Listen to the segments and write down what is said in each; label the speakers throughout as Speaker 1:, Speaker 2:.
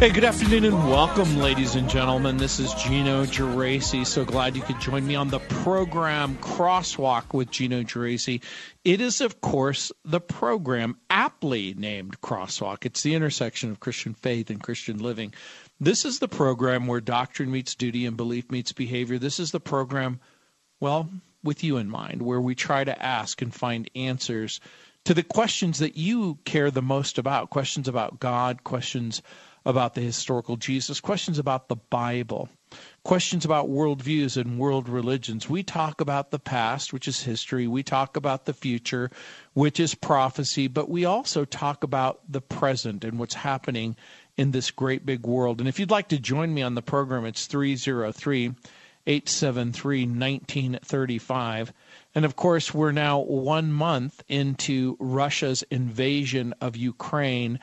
Speaker 1: Hey, good afternoon and welcome, ladies and gentlemen. This is Gino Geraci. So glad you could join me on the program Crosswalk with Gino Geraci. It is, of course, the program aptly named Crosswalk. It's the intersection of Christian faith and Christian living. This is the program where doctrine meets duty and belief meets behavior. This is the program, well, with you in mind, where we try to ask and find answers to the questions that you care the most about questions about God, questions about the historical Jesus, questions about the Bible, questions about worldviews and world religions. We talk about the past, which is history. We talk about the future, which is prophecy. But we also talk about the present and what's happening in this great big world. And if you'd like to join me on the program, it's 303 873 1935. And of course, we're now one month into Russia's invasion of Ukraine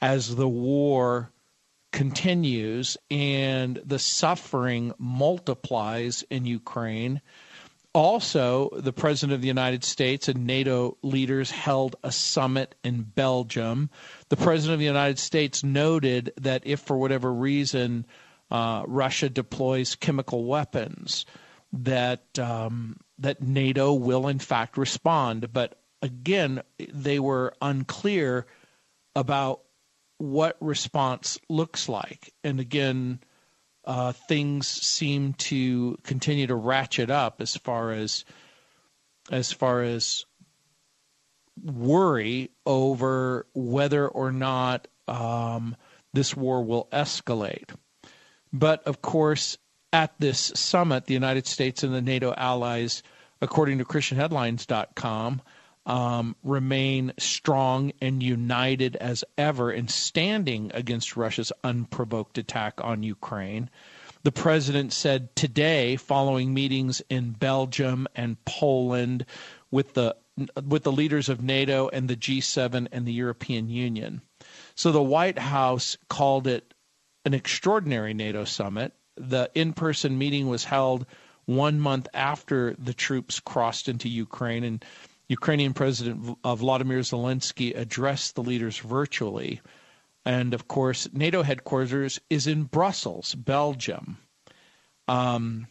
Speaker 1: as the war continues and the suffering multiplies in Ukraine. Also, the President of the United States and NATO leaders held a summit in Belgium. The President of the United States noted that if, for whatever reason, uh, Russia deploys chemical weapons, that um, that NATO will in fact respond. But again, they were unclear about what response looks like. And again, uh, things seem to continue to ratchet up as far as as far as worry over whether or not um, this war will escalate. But of course, at this summit, the United States and the NATO allies, according to ChristianHeadlines.com, um, remain strong and united as ever in standing against Russia's unprovoked attack on Ukraine. The president said today, following meetings in Belgium and Poland with the with the leaders of NATO and the G7 and the European Union. So the White House called it an extraordinary NATO summit. The in-person meeting was held one month after the troops crossed into Ukraine and Ukrainian President uh, Vladimir Zelensky addressed the leaders virtually. And of course, NATO headquarters is in Brussels, Belgium. Um,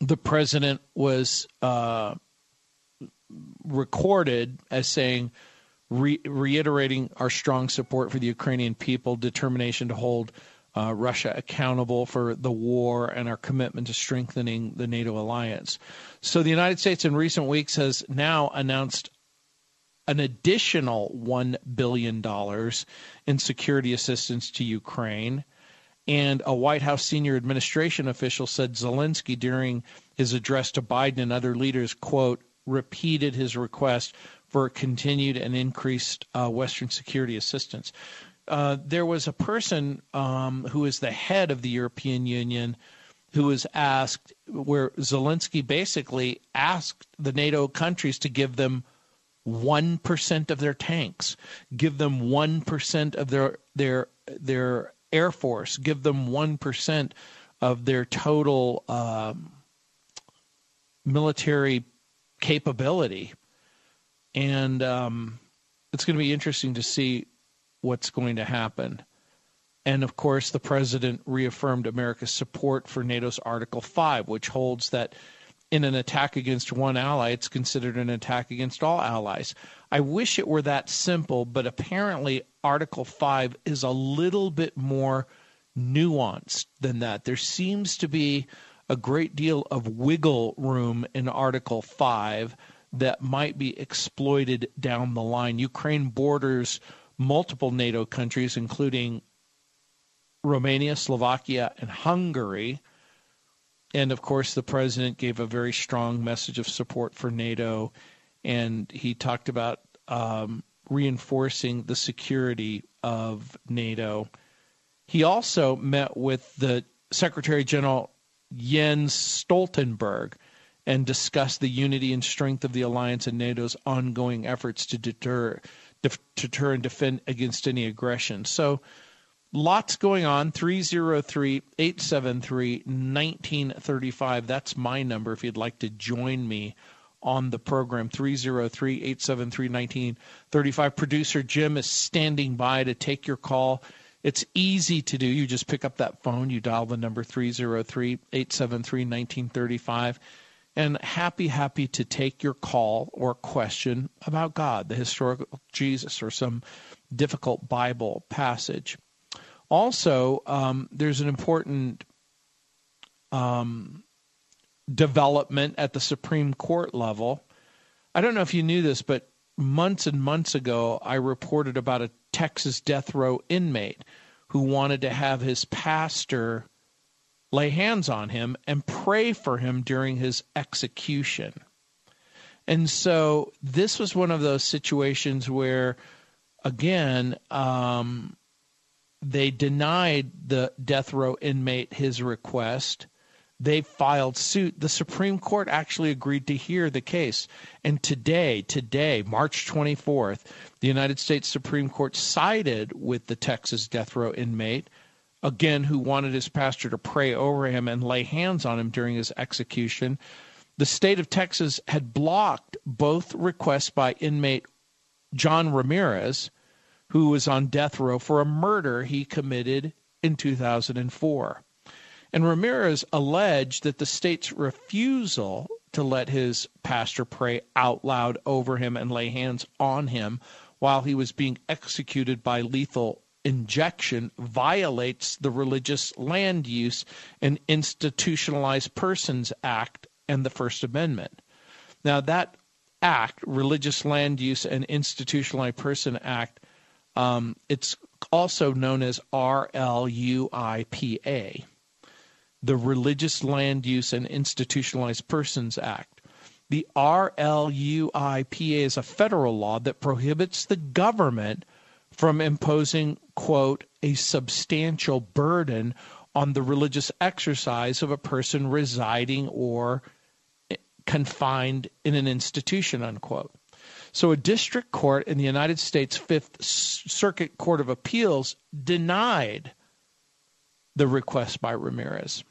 Speaker 1: the president was uh, recorded as saying, re- reiterating our strong support for the Ukrainian people, determination to hold uh, Russia accountable for the war and our commitment to strengthening the NATO alliance. So the United States in recent weeks has now announced an additional $1 billion in security assistance to Ukraine. And a White House senior administration official said Zelensky, during his address to Biden and other leaders, quote, repeated his request for continued and increased uh, Western security assistance. Uh, there was a person um, who is the head of the European Union who was asked, where Zelensky basically asked the NATO countries to give them 1% of their tanks, give them 1% of their, their, their air force, give them 1% of their total um, military capability. And um, it's going to be interesting to see what's going to happen. And of course, the president reaffirmed America's support for NATO's Article 5, which holds that in an attack against one ally, it's considered an attack against all allies. I wish it were that simple, but apparently, Article 5 is a little bit more nuanced than that. There seems to be a great deal of wiggle room in Article 5 that might be exploited down the line. Ukraine borders multiple NATO countries, including Romania, Slovakia, and Hungary. And of course, the president gave a very strong message of support for NATO, and he talked about um, reinforcing the security of NATO. He also met with the Secretary General Jens Stoltenberg and discuss the unity and strength of the alliance and NATO's ongoing efforts to deter, deter and defend against any aggression. So, lots going on. 303 873 1935 that's my number if you'd like to join me on the program. 303 873 1935 producer jim is standing by to take your call. It's easy to do. You just pick up that phone. You dial the number 303 873 1935 and happy happy to take your call or question about god the historical jesus or some difficult bible passage also, um, there's an important um, development at the Supreme Court level. I don't know if you knew this, but months and months ago, I reported about a Texas death row inmate who wanted to have his pastor lay hands on him and pray for him during his execution. And so this was one of those situations where, again, um, they denied the death row inmate his request. They filed suit. The Supreme Court actually agreed to hear the case. And today, today, March 24th, the United States Supreme Court sided with the Texas death row inmate, again, who wanted his pastor to pray over him and lay hands on him during his execution. The state of Texas had blocked both requests by inmate John Ramirez who was on death row for a murder he committed in 2004. And Ramirez alleged that the state's refusal to let his pastor pray out loud over him and lay hands on him while he was being executed by lethal injection violates the Religious Land Use and Institutionalized Persons Act and the First Amendment. Now, that act, Religious Land Use and Institutionalized Person Act, um, it's also known as RLUIPA, the Religious Land Use and Institutionalized Persons Act. The RLUIPA is a federal law that prohibits the government from imposing, quote, a substantial burden on the religious exercise of a person residing or confined in an institution, unquote. So, a district court in the United States Fifth Circuit Court of Appeals denied the request by Ramirez.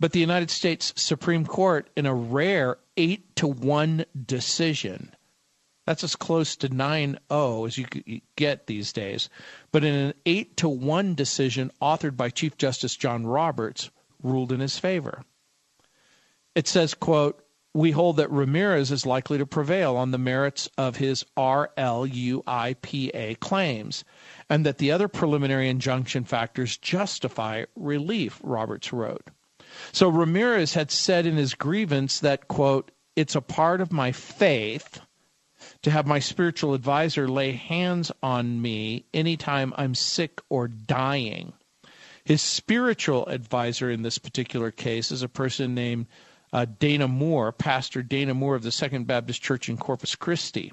Speaker 1: But the United States Supreme Court, in a rare 8 to 1 decision, that's as close to 9 0 as you get these days, but in an 8 to 1 decision authored by Chief Justice John Roberts, ruled in his favor. It says, quote, we hold that Ramirez is likely to prevail on the merits of his RLUIPA claims, and that the other preliminary injunction factors justify relief, Roberts wrote. So Ramirez had said in his grievance that, quote, it's a part of my faith to have my spiritual advisor lay hands on me anytime I'm sick or dying. His spiritual advisor in this particular case is a person named uh, Dana Moore, Pastor Dana Moore of the Second Baptist Church in Corpus Christi,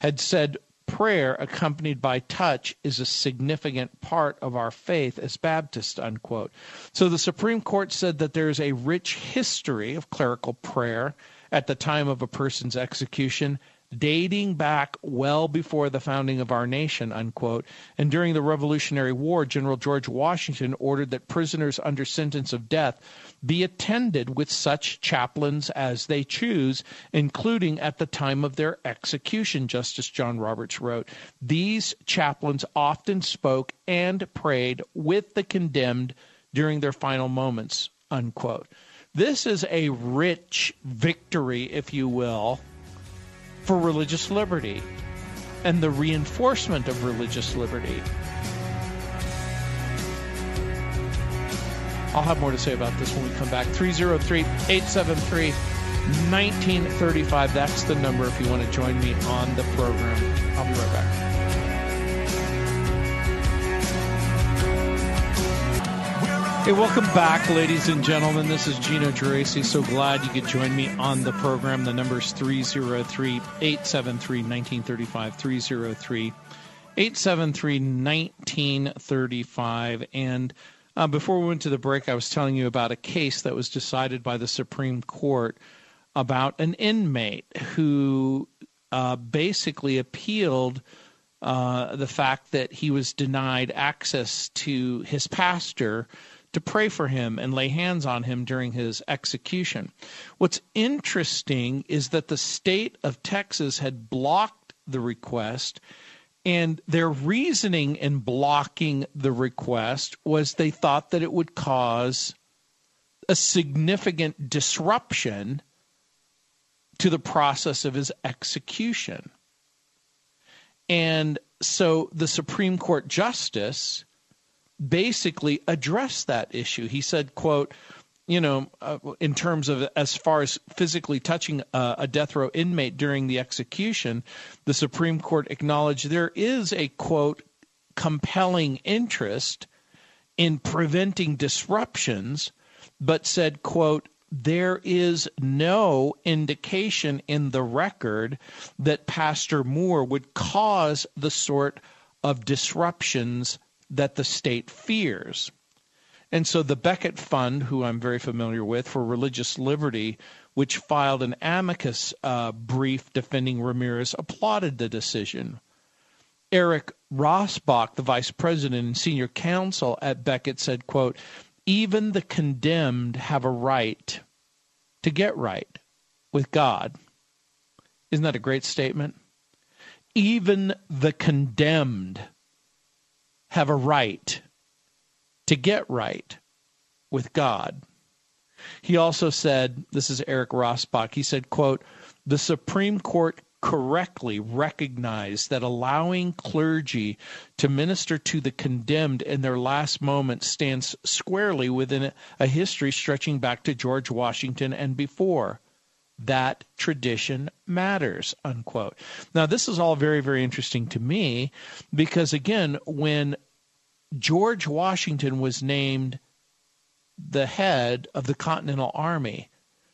Speaker 1: had said prayer accompanied by touch is a significant part of our faith as Baptists, unquote. So the Supreme Court said that there is a rich history of clerical prayer at the time of a person's execution dating back well before the founding of our nation, unquote. And during the Revolutionary War, General George Washington ordered that prisoners under sentence of death be attended with such chaplains as they choose, including at the time of their execution, Justice John Roberts wrote. These chaplains often spoke and prayed with the condemned during their final moments, unquote. This is a rich victory, if you will, for religious liberty and the reinforcement of religious liberty. I'll have more to say about this when we come back. 303 873 1935. That's the number if you want to join me on the program. I'll be right back. Hey, welcome back, ladies and gentlemen. This is Gino Geraci. So glad you could join me on the program. The number is 303 873 1935. 303 873 1935. And uh, before we went to the break, I was telling you about a case that was decided by the Supreme Court about an inmate who uh, basically appealed uh, the fact that he was denied access to his pastor to pray for him and lay hands on him during his execution. What's interesting is that the state of Texas had blocked the request, and their reasoning in blocking the request was they thought that it would cause a significant disruption to the process of his execution. And so the Supreme Court justice basically addressed that issue. He said, quote, you know, uh, in terms of as far as physically touching a, a death row inmate during the execution, the Supreme Court acknowledged there is a quote compelling interest in preventing disruptions, but said, quote, there is no indication in the record that Pastor Moore would cause the sort of disruptions that the state fears. And so the Becket Fund, who I'm very familiar with for religious liberty, which filed an amicus uh, brief defending Ramirez, applauded the decision. Eric Rassbach, the vice president and senior counsel at Becket, said, quote, even the condemned have a right to get right with God. Isn't that a great statement? Even the condemned have a right to get right with God. He also said, this is Eric Rassbach, he said, quote, the Supreme Court correctly recognized that allowing clergy to minister to the condemned in their last moments stands squarely within a history stretching back to George Washington and before. That tradition matters, unquote. Now, this is all very, very interesting to me because, again, when George Washington was named the head of the Continental Army,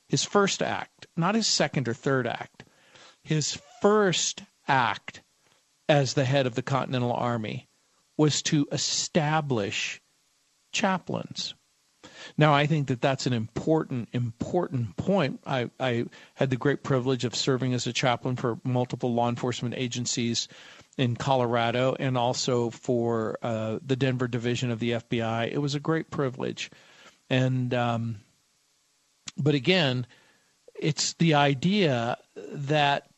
Speaker 1: his first act, not his second or third act, his first act as the head of the Continental Army was to establish chaplains. Now, I think that that's an important, important point. I, I had the great privilege of serving as a chaplain for multiple law enforcement agencies in Colorado and also for uh, the Denver division of the FBI. It was a great privilege. And, um, but again, it's the idea that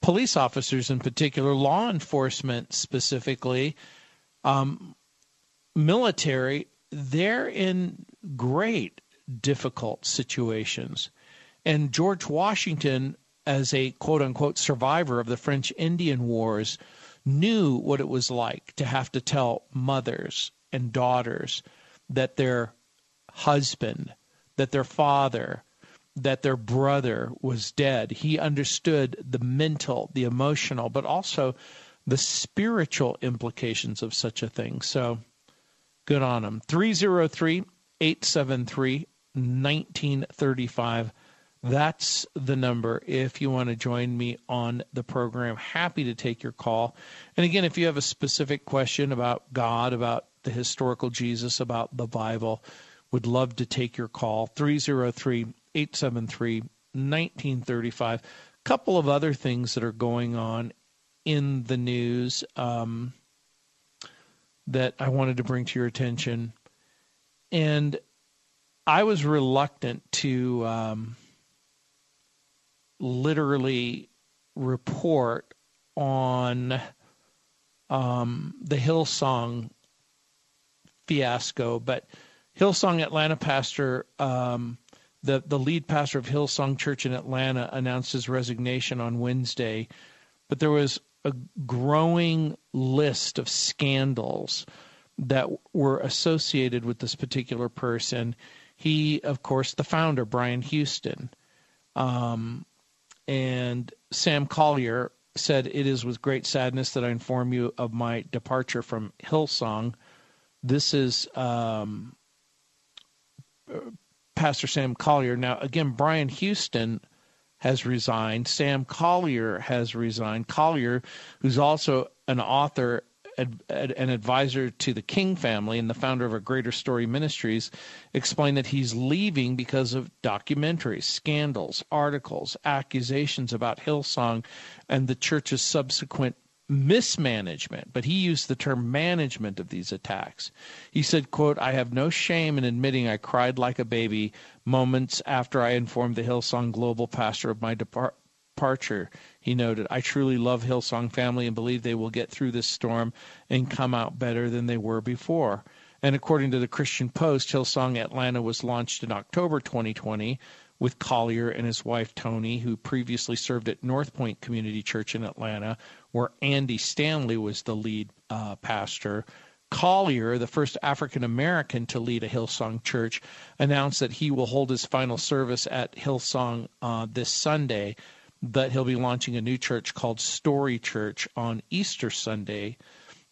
Speaker 1: police officers in particular, law enforcement specifically, um, military, they're in great difficult situations. And George Washington, as a quote unquote survivor of the French Indian Wars, knew what it was like to have to tell mothers and daughters that their husband, that their father, that their brother was dead. He understood the mental, the emotional, but also the spiritual implications of such a thing. So good on him. 303 873 1935. That's the number if you want to join me on the program. Happy to take your call. And again, if you have a specific question about God, about the historical Jesus, about the Bible, would love to take your call. 303 873 1935. A couple of other things that are going on in the news um, that I wanted to bring to your attention. And I was reluctant to. Um, literally report on um, the Hillsong fiasco, but Hillsong Atlanta pastor, um, the the lead pastor of Hillsong Church in Atlanta, announced his resignation on Wednesday. But there was a growing list of scandals that were associated with this particular person. He, of course, the founder, Brian Houston, um, and Sam Collier said, It is with great sadness that I inform you of my departure from Hillsong. This is um, Pastor Sam Collier. Now, again, Brian Houston has resigned. Sam Collier has resigned. Collier, who's also an author an advisor to the King family and the founder of a Greater Story Ministries, explained that he's leaving because of documentaries, scandals, articles, accusations about Hillsong, and the church's subsequent mismanagement. But he used the term management of these attacks. He said quote i have no shame in admitting i cried like a baby moments after i informed the hillsong global pastor of my depart- departure he noted, I truly love Hillsong family and believe they will get through this storm and come out better than they were before. And according to the Christian Post, Hillsong Atlanta was launched in October 2020 with Collier and his wife Toni, who previously served at North Point Community Church in Atlanta, where Andy Stanley was the lead uh, pastor. Collier, the first African American to lead a Hillsong church, announced that he will hold his final service at Hillsong uh, this Sunday that he'll be launching a new church called Story Church on Easter Sunday.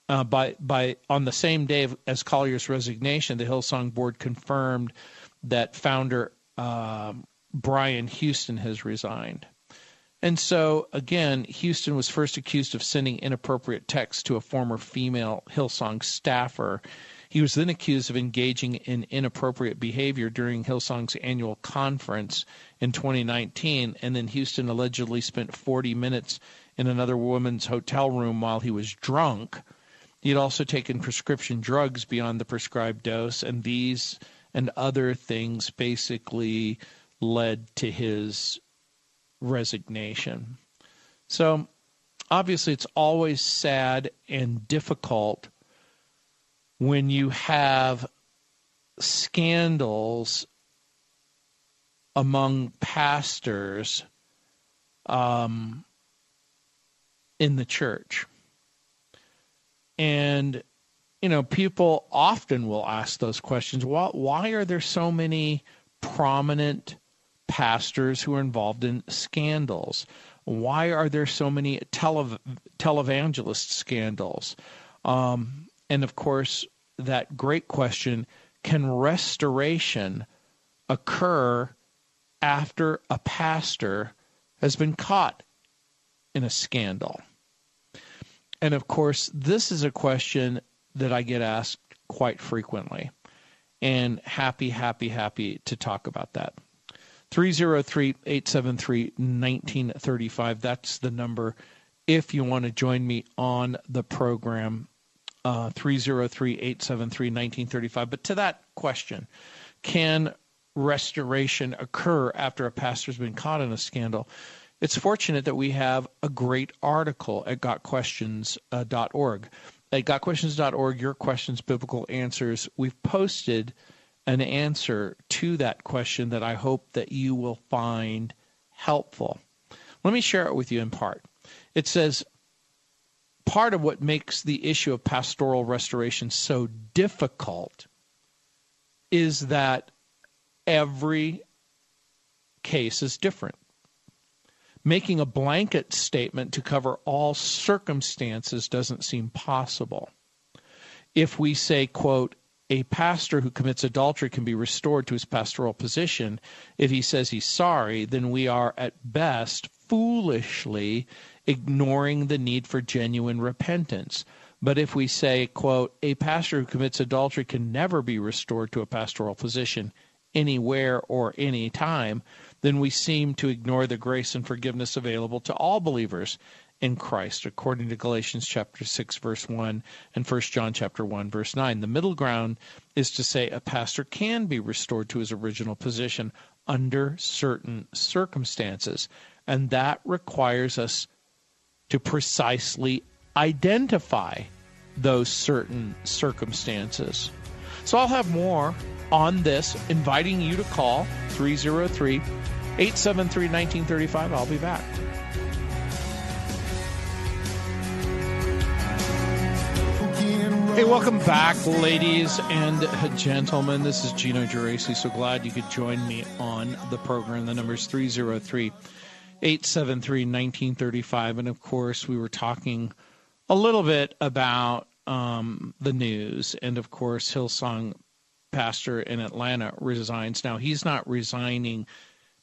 Speaker 1: Uh, by by on the same day as Collier's resignation, the Hillsong board confirmed that founder uh, Brian Houston has resigned. And so again, Houston was first accused of sending inappropriate texts to a former female Hillsong staffer he was then accused of engaging in inappropriate behavior during Hillsong's annual conference in 2019, and then Houston allegedly spent 40 minutes in another woman's hotel room while he was drunk. He had also taken prescription drugs beyond the prescribed dose, and these and other things basically led to his resignation. So, obviously, it's always sad and difficult when you have scandals among pastors um, in the church. And, you know, people often will ask those questions why, why are there so many prominent pastors who are involved in scandals? Why are there so many tele- televangelist scandals? Um, and of course, that great question can restoration occur after a pastor has been caught in a scandal? And of course, this is a question that I get asked quite frequently. And happy, happy, happy to talk about that. 303 873 1935. That's the number if you want to join me on the program Uh, 303 873 1935. But to that question, can restoration occur after a pastor's been caught in a scandal? It's fortunate that we have a great article at gotquestions.org. At gotquestions.org, Your Questions, Biblical Answers, we've posted an answer to that question that I hope that you will find helpful. Let me share it with you in part. It says, part of what makes the issue of pastoral restoration so difficult is that every case is different. Making a blanket statement to cover all circumstances doesn't seem possible. If we say, quote, a pastor who commits adultery can be restored to his pastoral position if he says he's sorry, then we are at best foolishly ignoring the need for genuine repentance. But if we say, quote, a pastor who commits adultery can never be restored to a pastoral position anywhere or any time, then we seem to ignore the grace and forgiveness available to all believers in Christ, according to Galatians chapter 6, verse 1, and 1 John chapter 1, verse 9. The middle ground is to say a pastor can be restored to his original position under certain circumstances, and that requires us to precisely identify those certain circumstances. So I'll have more on this, inviting you to call 303 873 1935. I'll be back. Hey, welcome back, ladies and gentlemen. This is Gino Geraci. So glad you could join me on the program. The number is 303 873 1935. And of course, we were talking a little bit about um, the news. And of course, Hillsong pastor in Atlanta resigns. Now, he's not resigning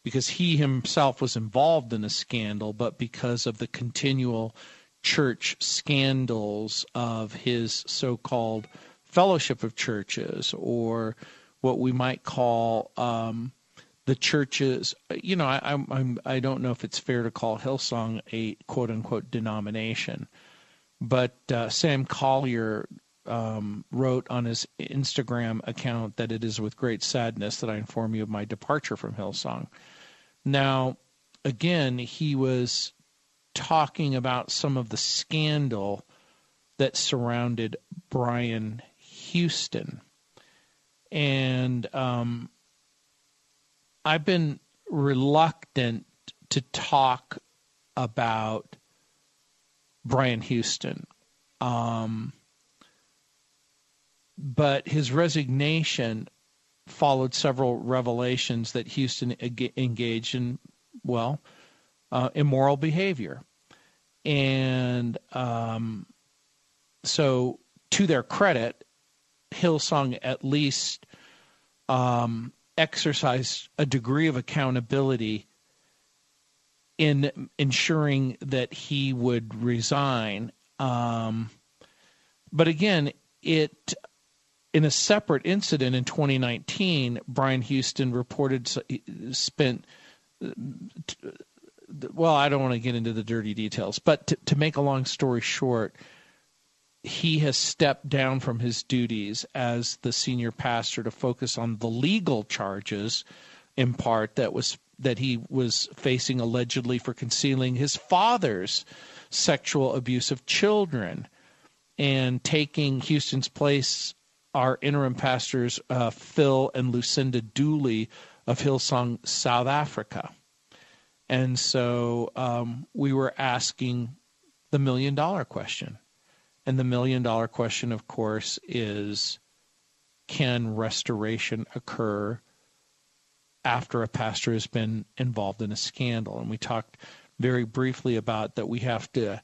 Speaker 1: because he himself was involved in a scandal, but because of the continual church scandals of his so called fellowship of churches or what we might call um, the churches. You know, I, I'm, I'm, I don't know if it's fair to call Hillsong a quote unquote denomination, but uh, Sam Collier um, wrote on his Instagram account that it is with great sadness that I inform you of my departure from Hillsong. Now, again, he was talking about some of the scandal that surrounded Brian Houston. And um, I've been reluctant to talk about Brian Houston. Um, but his resignation followed several revelations that Houston engaged in, well, uh, immoral behavior. And um, so, to their credit, Hillsong at least um, exercised a degree of accountability in ensuring that he would resign. Um, but again, it in a separate incident in 2019, Brian Houston reported spent well, I don't want to get into the dirty details, but to, to make a long story short, he has stepped down from his duties as the senior pastor to focus on the legal charges, in part that was that he was facing allegedly for concealing his father's sexual abuse of children, and taking Houston's place. Our interim pastors, uh, Phil and Lucinda Dooley of Hillsong, South Africa. And so um, we were asking the million dollar question. And the million dollar question, of course, is can restoration occur after a pastor has been involved in a scandal? And we talked very briefly about that we have to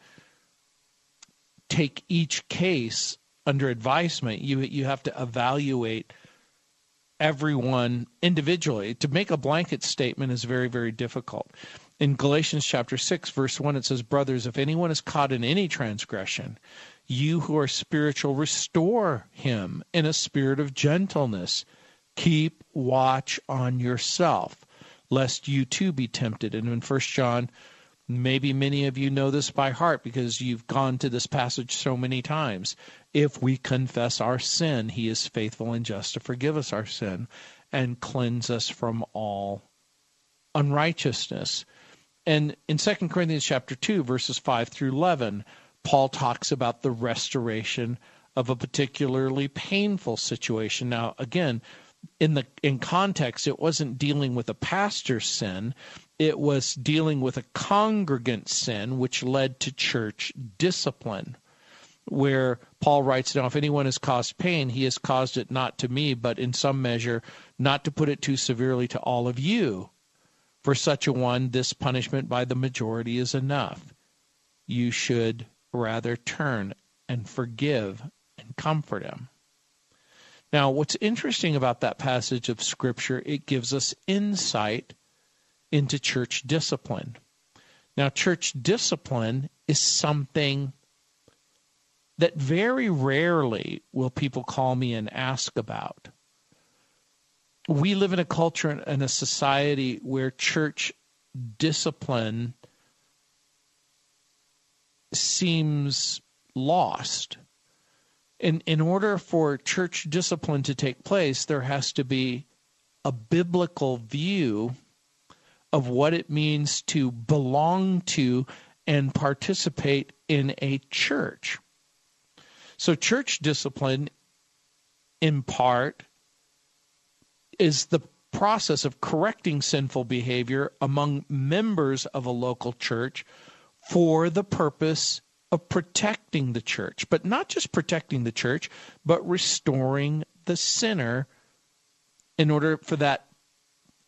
Speaker 1: take each case under advisement. You you have to evaluate everyone individually. To make a blanket statement is very, very difficult. In Galatians chapter 6, verse 1, it says, Brothers, if anyone is caught in any transgression, you who are spiritual, restore him in a spirit of gentleness. Keep watch on yourself, lest you too be tempted. And in 1 John, maybe many of you know this by heart because you've gone to this passage so many times. If we confess our sin, he is faithful and just to forgive us our sin and cleanse us from all unrighteousness. And in 2 Corinthians chapter 2 verses 5 through 11, Paul talks about the restoration of a particularly painful situation. Now, again, in the in context, it wasn't dealing with a pastor's sin; it was dealing with a congregant sin, which led to church discipline where Paul writes, Now, if anyone has caused pain, he has caused it not to me, but in some measure, not to put it too severely to all of you. For such a one, this punishment by the majority is enough. You should rather turn and forgive and comfort him. Now, what's interesting about that passage of Scripture, it gives us insight into church discipline. Now, church discipline is something that very rarely will people call me and ask about. We live in a culture and a society where church discipline seems lost. In, in order for church discipline to take place, there has to be a biblical view of what it means to belong to and participate in a church. So, church discipline, in part, is the process of correcting sinful behavior among members of a local church for the purpose of protecting the church. But not just protecting the church, but restoring the sinner in order for that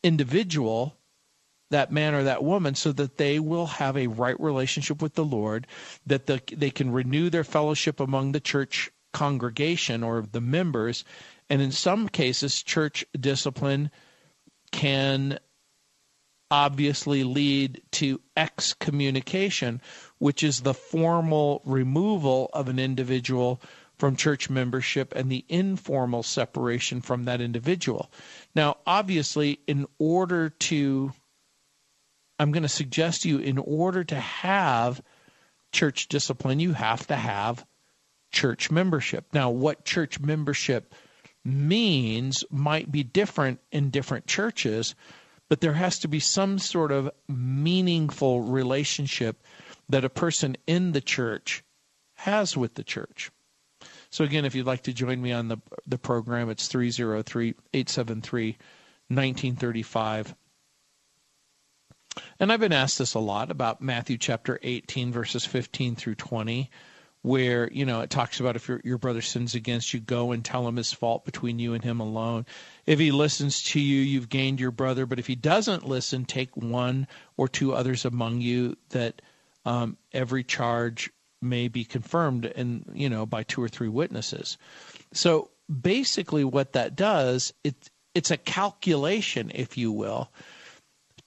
Speaker 1: individual that man or that woman so that they will have a right relationship with the Lord, that the, they can renew their fellowship among the church congregation or the members, And in some cases, church discipline can obviously lead to excommunication, which is the formal removal of an individual from church membership and the informal separation from that individual. Now, obviously, in order to, I'm going to suggest to you, in order to have church discipline, you have to have church membership. Now, what church membership means might be different in different churches, but there has to be some sort of meaningful relationship that a person in the church has with the church. So again, if you'd like to join me on the the program, it's 303-873-1935. And I've been asked this a lot about Matthew chapter 18 verses 15 through 20 where, you know, it talks about if your your brother sins against you, go and tell him his fault between you and him alone. If he listens to you, you've gained your brother, but if he doesn't listen, take one or two others among you that um, every charge may be confirmed and you know by two or three witnesses. So basically what that does it it's a calculation if you will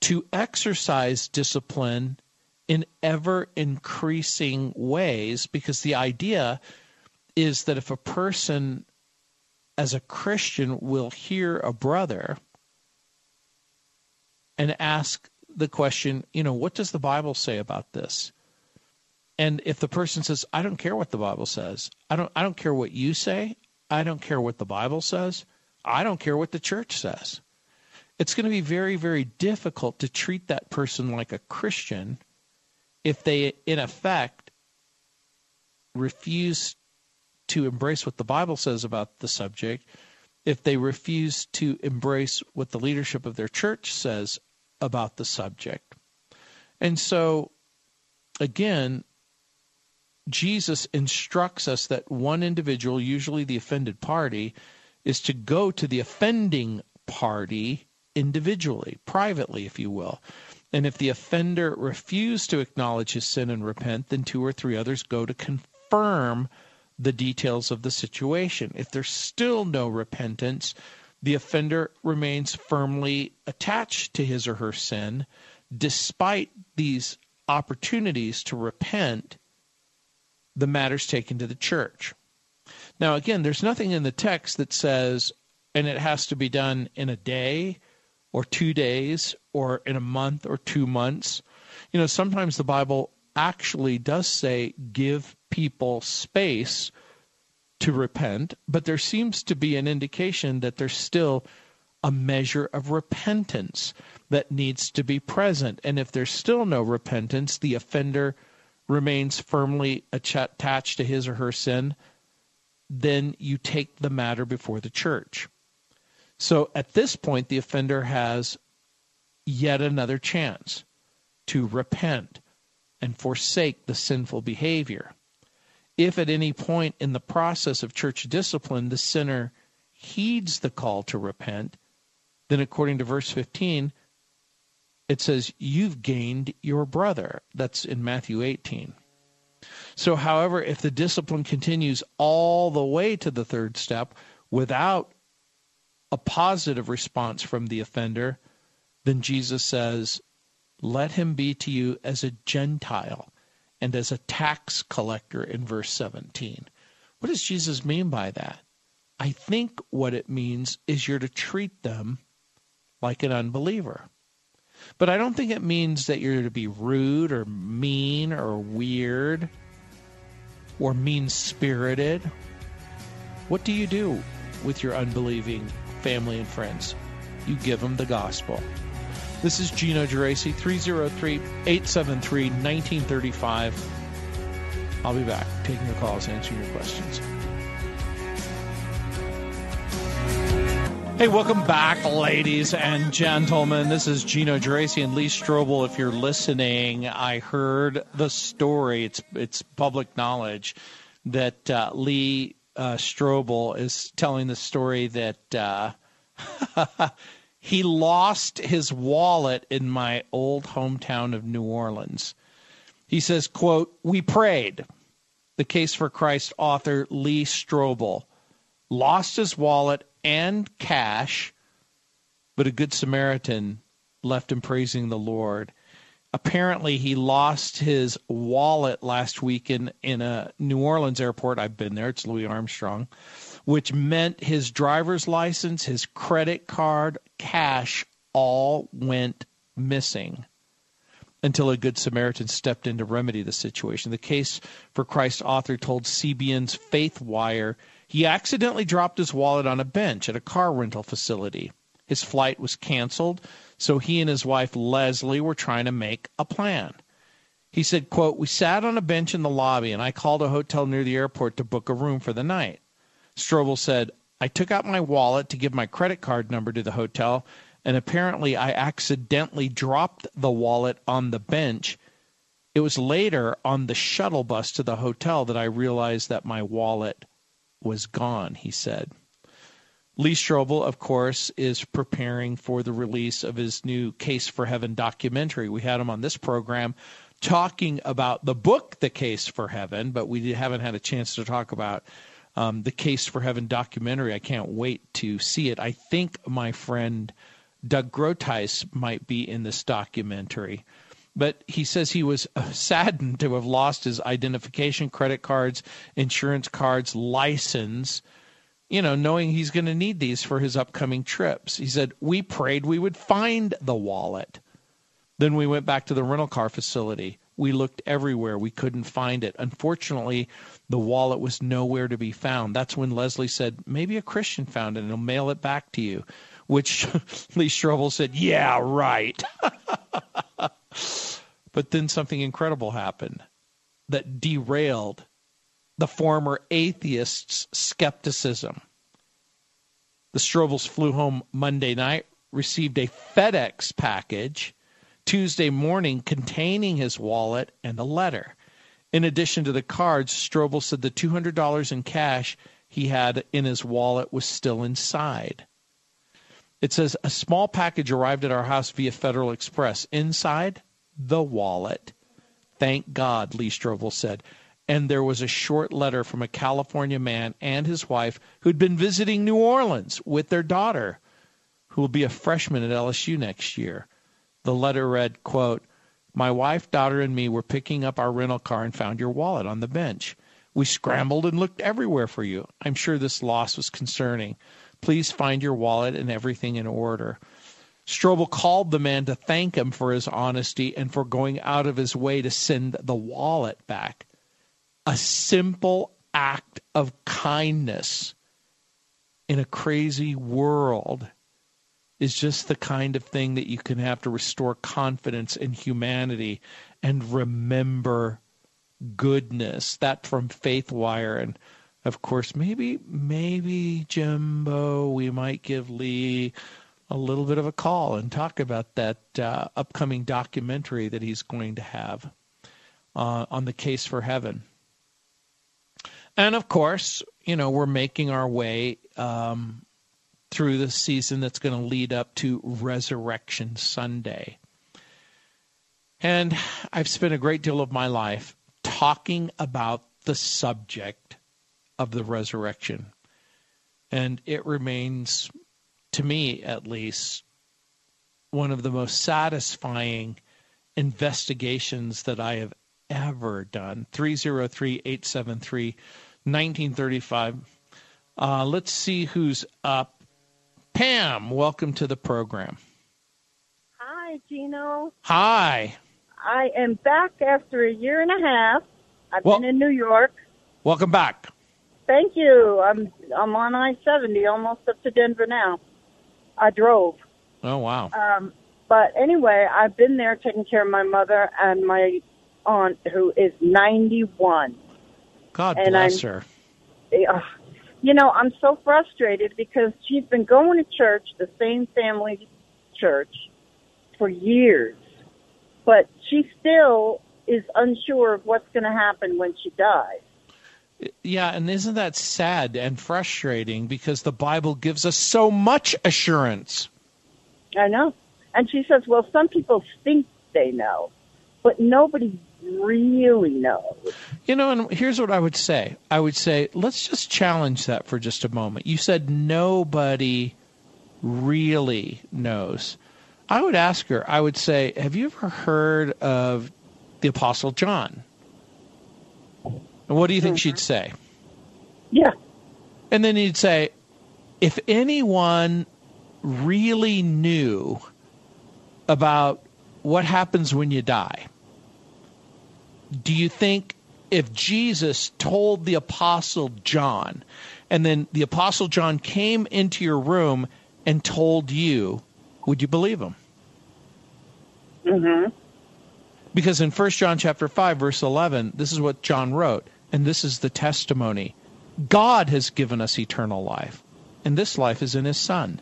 Speaker 1: to exercise discipline in ever increasing ways because the idea is that if a person as a Christian will hear a brother and ask the question, you know, what does the Bible say about this? And if the person says, I don't care what the Bible says, I don't I don't care what you say, I don't care what the Bible says, I don't care what the church says. It's going to be very, very difficult to treat that person like a Christian if they, in effect, refuse to embrace what the Bible says about the subject, if they refuse to embrace what the leadership of their church says about the subject. And so, again, Jesus instructs us that one individual, usually the offended party, is to go to the offending party individually, privately, if you will. And if the offender refused to acknowledge his sin and repent, then two or three others go to confirm the details of the situation. If there's still no repentance, the offender remains firmly attached to his or her sin, despite these opportunities to repent the matters taken to the church. Now, again, there's nothing in the text that says, and it has to be done in a day or two days or in a month or two months. You know, sometimes the Bible actually does say, give people space to repent, but there seems to be an indication that there's still a measure of repentance that needs to be present. And if there's still no repentance, the offender remains firmly attached to his or her sin, then you take the matter before the church. So at this point, the offender has yet another chance to repent and forsake the sinful behavior. If at any point in the process of church discipline the sinner heeds the call to repent, then according to verse 15, it says, You've gained your brother. That's in Matthew 18. So, however, if the discipline continues all the way to the third step without a positive response from the offender, then Jesus says, Let him be to you as a Gentile and as a tax collector in verse 17. What does Jesus mean by that? I think what it means is you're to treat them like an unbeliever. But I don't think it means that you're to be rude or mean or weird or mean spirited. What do you do with your unbelieving family and friends? You give them the gospel. This is Gino Geraci, 303 873 1935. I'll be back taking your calls, answering your questions. Hey, welcome back, ladies and gentlemen. This is Gino Geraci and Lee Strobel. If you're listening, I heard the story. It's it's public knowledge that uh, Lee uh, Strobel is telling the story that uh, he lost his wallet in my old hometown of New Orleans. He says, "quote We prayed." The Case for Christ author Lee Strobel lost his wallet and cash, but a good Samaritan left him praising the Lord. Apparently, he lost his wallet last week in, in a New Orleans airport. I've been there. It's Louis Armstrong, which meant his driver's license, his credit card, cash all went missing until a good Samaritan stepped in to remedy the situation. The case for Christ author told CBN's Faith Wire he accidentally dropped his wallet on a bench at a car rental facility. His flight was canceled, so he and his wife Leslie were trying to make a plan. He said, quote, We sat on a bench in the lobby and I called a hotel near the airport to book a room for the night. Strobel said, I took out my wallet to give my credit card number to the hotel, and apparently I accidentally dropped the wallet on the bench. It was later on the shuttle bus to the hotel that I realized that my wallet was gone, he said. Lee Strobel, of course, is preparing for the release of his new Case for Heaven documentary. We had him on this program talking about the book, The Case for Heaven, but we haven't had a chance to talk about um, the Case for Heaven documentary. I can't wait to see it. I think my friend Doug Groothuis might be in this documentary. But he says he was saddened to have lost his identification, credit cards, insurance cards, license you know, knowing he's going to need these for his upcoming trips. He said, We prayed we would find the wallet. Then we went back to the rental car facility. We looked everywhere. We couldn't find it. Unfortunately, the wallet was nowhere to be found. That's when Leslie said, Maybe a Christian found it and he'll mail it back to you. Which Lee Strobel said, Yeah, right. but then something incredible happened that derailed the former atheist's skepticism. The Strobels flew home Monday night, received a FedEx package Tuesday morning containing his wallet and a letter. In addition to the cards, Strobel said the $200 in cash he had in his wallet was still inside. It says a small package arrived at our house via Federal Express. Inside, the wallet. Thank God, Lee Strobel said and there was a short letter from a California man and his wife who'd been visiting New Orleans with their daughter, who will be a freshman at LSU next year. The letter read, quote, My wife, daughter, and me were picking up our rental car and found your wallet on the bench. We scrambled and looked everywhere for you. I'm sure this loss was concerning. Please find your wallet and everything in order. Strobel called the man to thank him for his honesty and for going out of his way to send the wallet back a simple act of kindness in a crazy world is just the kind of thing that you can have to restore confidence in humanity and remember goodness. That from Faith Wire. And of course, maybe, maybe, Jimbo, we might give Lee a little bit of a call and talk about that uh, upcoming documentary that he's going to have uh, on the case for heaven. And of course, you know, we're making our way um, through the season that's going to lead up to Resurrection Sunday. And I've spent a great deal of my life talking about the subject of the resurrection. And it remains, to me at least, one of the most satisfying investigations that I have ever done. 303 873 1935. Uh, let's see who's up. Pam, welcome to the program.
Speaker 2: Hi, Gino.
Speaker 1: Hi.
Speaker 2: I am back after a year and a half. I've well, been in New York.
Speaker 1: Welcome back.
Speaker 2: Thank you. I'm I'm on I seventy, almost up to Denver now. I drove.
Speaker 1: Oh wow.
Speaker 2: Um, but anyway, I've been there taking care of my mother and my aunt who is ninety one.
Speaker 1: God and bless I'm, her.
Speaker 2: Uh, you know, I'm so frustrated because she's been going to church, the same family church, for years, but she still is unsure of what's going to happen when she dies.
Speaker 1: Yeah, and isn't that sad and frustrating because the Bible gives us so much assurance?
Speaker 2: I know. And she says, well, some people think they know, but nobody really knows.
Speaker 1: You know, and here's what I would say. I would say, let's just challenge that for just a moment. You said nobody really knows. I would ask her, I would say, have you ever heard of the Apostle John? And what do you think she'd say?
Speaker 2: Yeah.
Speaker 1: And then he'd say, if anyone really knew about what happens when you die, do you think if Jesus told the Apostle John, and then the Apostle John came into your room and told you, would you believe him?
Speaker 2: Mm-hmm.
Speaker 1: Because in 1 John chapter 5 verse 11, this is what John wrote, and this is the testimony. God has given us eternal life, and this life is in his son.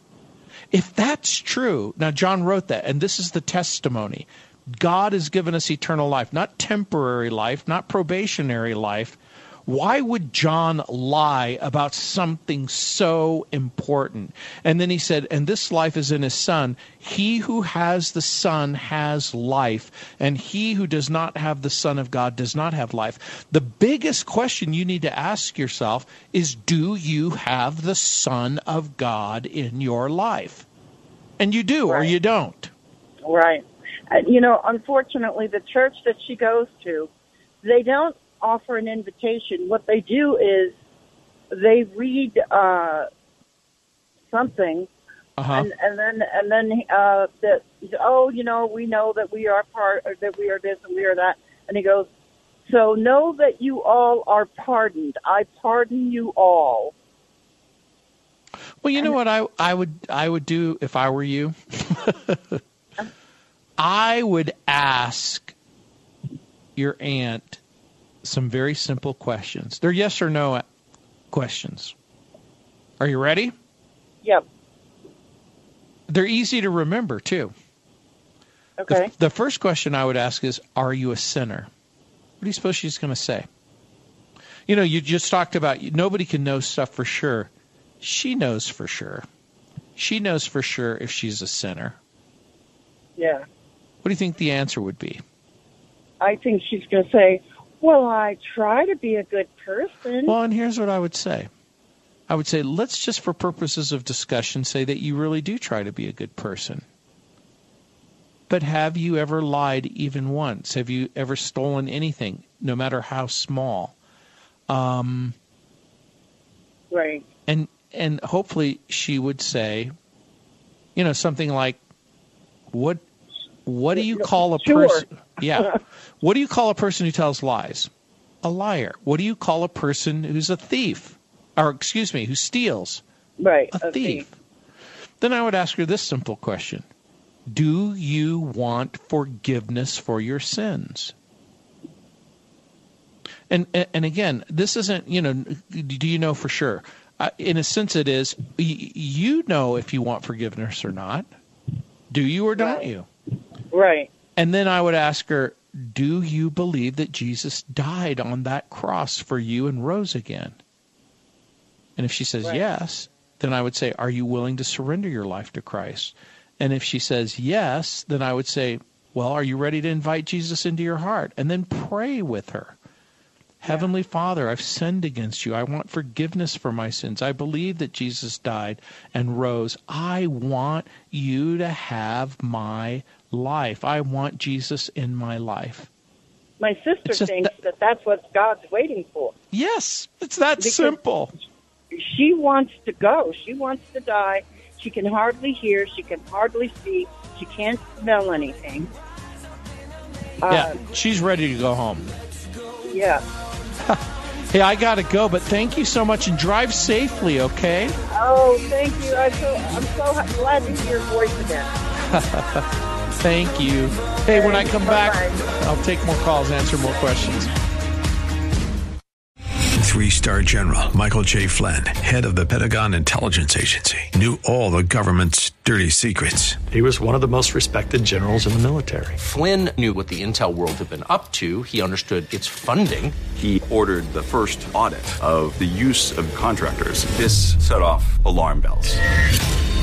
Speaker 1: If that's true, now John wrote that, and this is the testimony. God has given us eternal life, not temporary life, not probationary life. Why would John lie about something so important? And then he said, And this life is in his Son. He who has the Son has life, and he who does not have the Son of God does not have life. The biggest question you need to ask yourself is Do you have the Son of God in your life? And you do, or you don't.
Speaker 2: Right. Uh, you know, unfortunately, the church that she goes to, they don't offer an invitation. What they do is they read uh, something,
Speaker 1: Uh-huh.
Speaker 2: and, and then and then uh, that oh, you know, we know that we are part, or that we are this and we are that, and he goes, so know that you all are pardoned. I pardon you all.
Speaker 1: Well, you know what I I would I would do if I were you. I would ask your aunt some very simple questions. They're yes or no questions. Are you ready?
Speaker 2: Yep.
Speaker 1: They're easy to remember too. The-
Speaker 2: Okay.
Speaker 1: The, first question I would ask is, "Are you a sinner?" What do you suppose she's going to say? You know, you just talked about nobody can know stuff for sure. She knows for sure. She knows for sure if she's a sinner.
Speaker 2: Yeah.
Speaker 1: What do you think the answer would be?
Speaker 2: I think she's going to say, "Well, I try to be a good person."
Speaker 1: Well, and here's what I would say. I would say, let's just for purposes of discussion say that you really do try to be a good person. But have you ever lied even once? Have you ever stolen anything, no matter how small? Um,
Speaker 2: right.
Speaker 1: and and hopefully she would say, you know, something like, "What what do you call a
Speaker 2: Sure.
Speaker 1: person? Yeah, what do you call a person who tells lies? A liar. What do you call a person who's a thief? Or excuse me, who steals?
Speaker 2: Right.
Speaker 1: A thief. Then I would ask her this simple question: Do you want forgiveness for your sins? And and again, this isn't you know. Do you know for sure? Uh, in a sense, it is. You know if you want forgiveness or not. Do you or don't
Speaker 2: Right.
Speaker 1: you?
Speaker 2: Right.
Speaker 1: And then I would ask her, Do you believe that Jesus died on that cross for you and rose again? And if she says
Speaker 2: Right.
Speaker 1: yes, then I would say, Are you willing to surrender your life to Christ? And if she says yes, then I would say, Well, are you ready to invite Jesus into your heart? And then pray with her. Heavenly Father, I've sinned against you. I want forgiveness for my sins. I believe that Jesus died and rose. I want you to have my life. I want Jesus in my life.
Speaker 2: My sister
Speaker 1: just
Speaker 2: thinks that that's what God's waiting for.
Speaker 1: Yes, it's that
Speaker 2: Because-
Speaker 1: simple.
Speaker 2: She wants to go. She wants to die. She can hardly hear. She can hardly see. She can't smell anything.
Speaker 1: yeah,
Speaker 2: Uh,
Speaker 1: she's ready to go home.
Speaker 2: yeah.
Speaker 1: Hey, I got to go, but thank you so much and drive safely, okay?
Speaker 2: Oh, thank you. I'm so I'm so glad to hear your voice again.
Speaker 1: Thank you. Hey, when I come back, I'll take more calls, answer more questions.
Speaker 3: Three star general Michael J. Flynn, head of the Pentagon Intelligence Agency, knew all the government's dirty secrets.
Speaker 4: He was one of the most respected generals in the military.
Speaker 5: Flynn knew what the intel world had been up to. He understood its funding.
Speaker 6: He ordered the first audit of the use of contractors. This set off alarm bells.